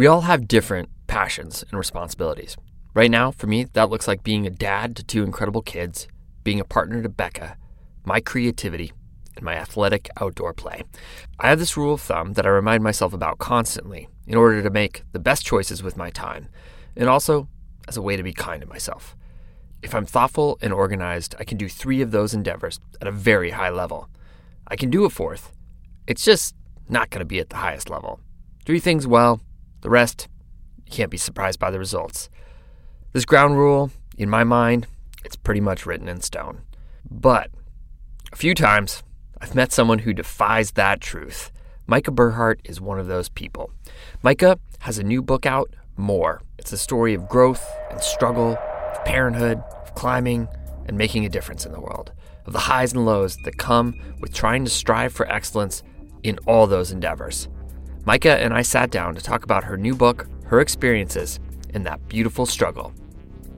We all have different passions and responsibilities. Right now, for me, that looks like being a dad to two incredible kids, being a partner to Becca, my creativity, and my athletic outdoor play. I have this rule of thumb that I remind myself about constantly in order to make the best choices with my time, and also as a way to be kind to myself. If I'm thoughtful and organized, I can do three of those endeavors at a very high level. I can do a fourth. It's just not going to be at the highest level. Three things well, the rest, you can't be surprised by the results. This ground rule, in my mind, it's pretty much written in stone. But a few times, I've met someone who defies that truth. Majka Burhardt is one of those people. Majka has a new book out, More. It's a story of growth and struggle, of parenthood, of climbing, and making a difference in the world, of the highs and lows that come with trying to strive for excellence in all those endeavors. Majka and I sat down to talk about her new book, her experiences, and that beautiful struggle.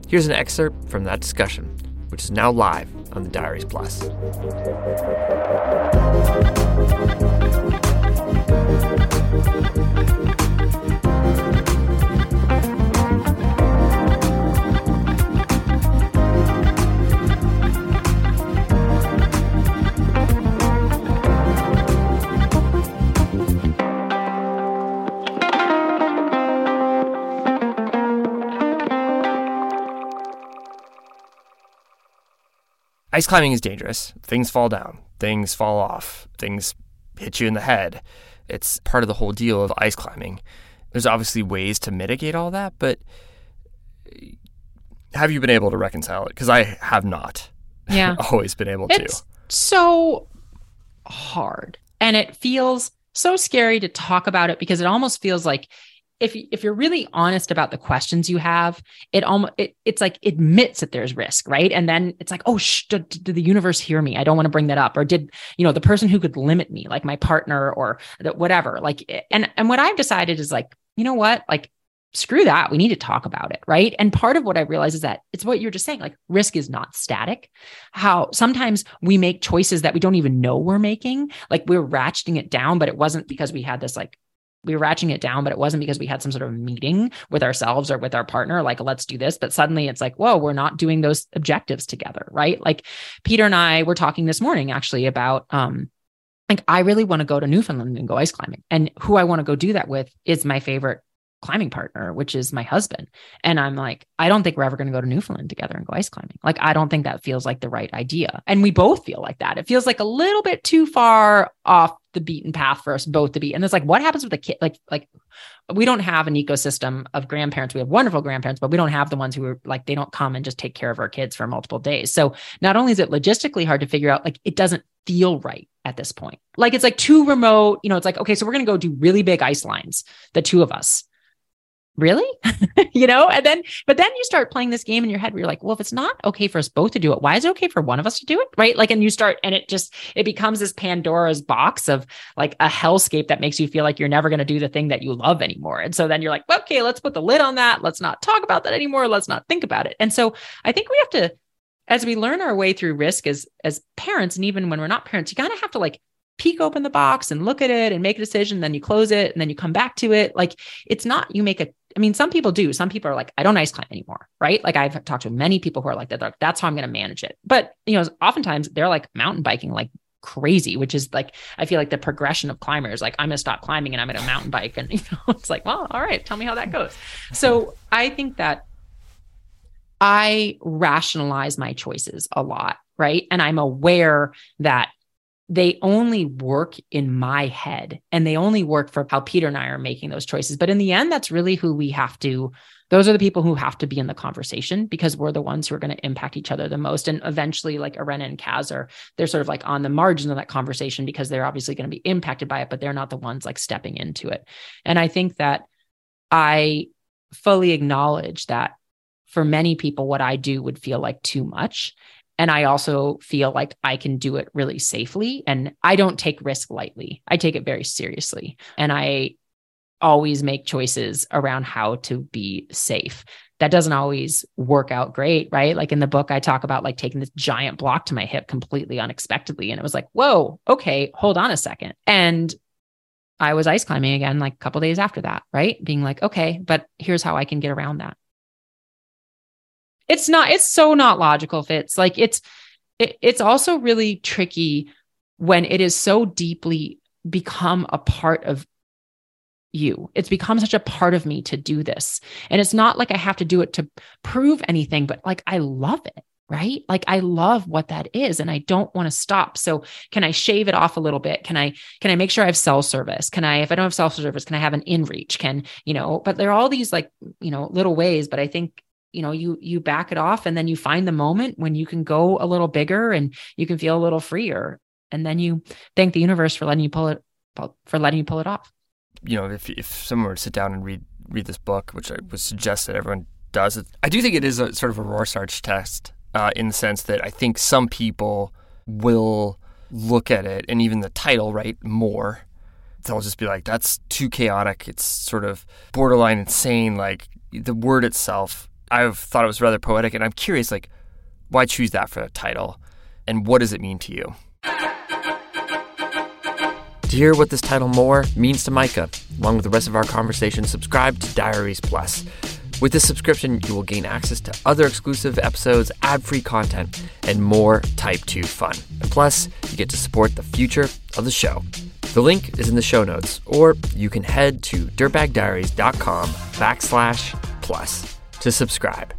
Here's an excerpt from that discussion, which is now live on the Diaries Plus. Ice climbing is dangerous. Things fall down, things fall off, things hit you in the head. It's part of the whole deal of ice climbing. There's obviously ways to mitigate all that, but uh, have you been able to reconcile it? Because I have not. Yeah. always been able it's to. So hard. And it feels so scary to talk about it because it almost feels like if if you're really honest about the questions you have, it almost it, it's like admits that there's risk, right? And then it's like, oh, sh- did, did, the universe hear me? I don't want to bring that up, or did you know the person who could limit me, like my partner or the, whatever, like eh, and and what I've decided is like, you know what, like screw that. We need to talk about it. Right. And part of what I realize is that it's what you're just saying like, risk is not static. How sometimes we make choices that we don't even know we're making. Like we're ratcheting it down, but it wasn't because we had this like we were ratcheting it down, but it wasn't because we had some sort of meeting with ourselves or with our partner, like, let's do this. But suddenly it's like, whoa, we're not doing those objectives together. Right. Like Peter and I were talking this morning actually about, um, like, I really want to go to Newfoundland and go ice climbing. And who I want to go do that with is my favorite climbing partner, which is my husband. And I'm like, I don't think we're ever going to go to Newfoundland together and go ice climbing. Like, I don't think that feels like the right idea. And we both feel like that. It feels like a little bit too far off the beaten path for us both to be. And it's like, what happens with the kid? Like, like we don't have an ecosystem of grandparents. We have wonderful grandparents, but we don't have the ones who are like, they don't come and just take care of our kids for multiple days. So not only is it logistically hard to figure out, like, it doesn't feel right at this point. Like, it's like too remote. You know, it's like, okay, so we're going to go do really big ice lines, the two of us really? You know and then but then you start playing this game in your head where you're like well if it's not okay for us both to do it why is it okay for one of us to do it? Right? Like and you start and it just it becomes this pandora's box of like a hellscape that makes you feel like you're never going to do the thing that you love anymore. And so then you're like okay let's put the lid on that. Let's not talk about that anymore. Let's not think about it. And so i think we have to as we learn our way through risk as as parents and even when we're not parents you kind of have to like peek open the box and look at it and make a decision then you close it and then you come back to it. Like it's not you make a I mean, some people do. Some people are like, I don't ice climb anymore, right? Like I've talked to many people who are like that. Like, That's how I'm going to manage it. But you know, oftentimes they're like mountain biking like crazy, which is like I feel like the progression of climbers. Like I'm going to stop climbing and I'm going to mountain bike, and you know, it's like, well, all right, tell me how that goes. So I think that I rationalize my choices a lot, right? And I'm aware that they only work in my head and they only work for how Peter and I are making those choices. But in the end, that's really who we have to, those are the people who have to be in the conversation because we're the ones who are going to impact each other the most. And eventually, like Arena and Kaz are, they're sort of like on the margin of that conversation because they're obviously going to be impacted by it, but they're not the ones like stepping into it. And I think that I fully acknowledge that for many people, what I do would feel like too much. And I also feel like I can do it really safely. And I don't take risk lightly. I take it very seriously. And I always make choices around how to be safe. That doesn't always work out great, right? Like in the book, I talk about like taking this giant block to my hip completely unexpectedly. And it was like, whoa, okay, hold on a second. And I was ice climbing again like a couple days after that, right? Being like, okay, but here's how I can get around that. It's not, it's so not logical Fitz. Like it's, it, it's also really tricky when it is so deeply become a part of you. It's become such a part of me to do this. And it's not like I have to do it to prove anything, but like I love it right like i love what that is and i don't want to stop so can i shave it off a little bit can i can i make sure i have cell service can i if i don't have cell service can i have an inReach can you know but there are all these like you know little ways but i think you know you you back it off and then you find the moment when you can go a little bigger and you can feel a little freer. And then you thank the universe for letting you pull it for letting you pull it off. You know if if someone were to sit down and read read this book which i would suggest that everyone does it i do think it is a sort of a rorschach test uh, in the sense that i think some people will look at it and even the title right more. They'll just be like that's too chaotic. It's sort of borderline insane. Like the word itself I've thought it was rather poetic, and I'm curious, like, why choose that for a title, and what does it mean to you? To hear what this title more means to Majka, along with the rest of our conversation, subscribe to Diaries Plus. With this subscription, you will gain access to other exclusive episodes, ad free content, and more Type 2 fun. And plus, you get to support the future of the show. The link is in the show notes, or you can head to dirtbagdiaries.com backslash plus to subscribe.